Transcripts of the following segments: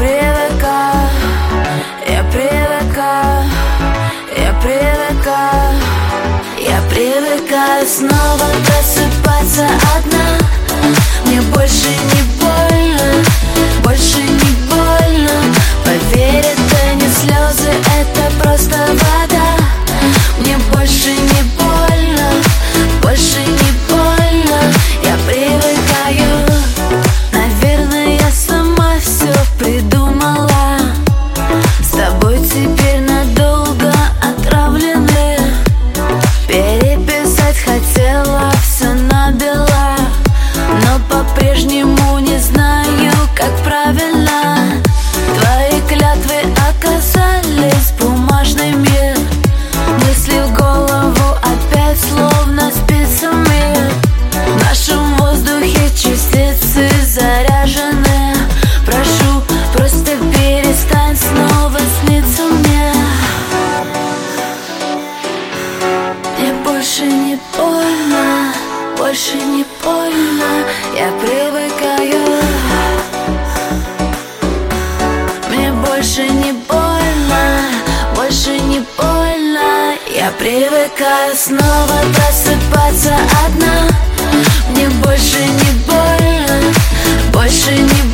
привыкаю, я привыкаю, я привыкаю, я привыкаю снова просыпаться одна. По-прежнему не знаю, как правильно. Твои клятвы оказались бумажными Мысли в голову опять словно спицами В нашем воздухе частицы заряжены. Прошу, просто перестань снова сниться мне. Мне больше не больно, больше не больно Я привыкаю. Мне больше не больно, больше не больно Я привыкаю снова просыпаться одна. Мне больше не больно, больше не больно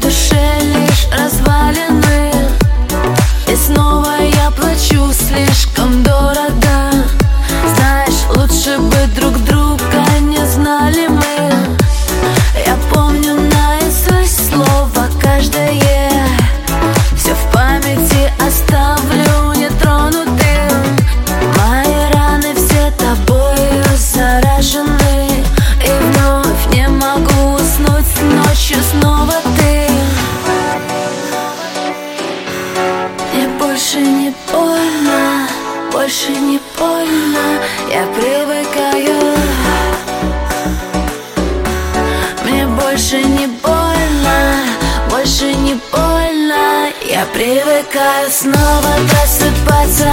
душе лишь развалины. И снова я плачу слишком дорого. Знаешь, лучше бы друг друга не знали мы. Я помню наизусть слово каждое. Все в памяти оставлю нетронутым. Мои раны все тобою заражены. И вновь не могу уснуть ночью снова. ты больше не больно. Я привыкаю. Мне больше не больно, больше не больно. Я привыкаю снова просыпаться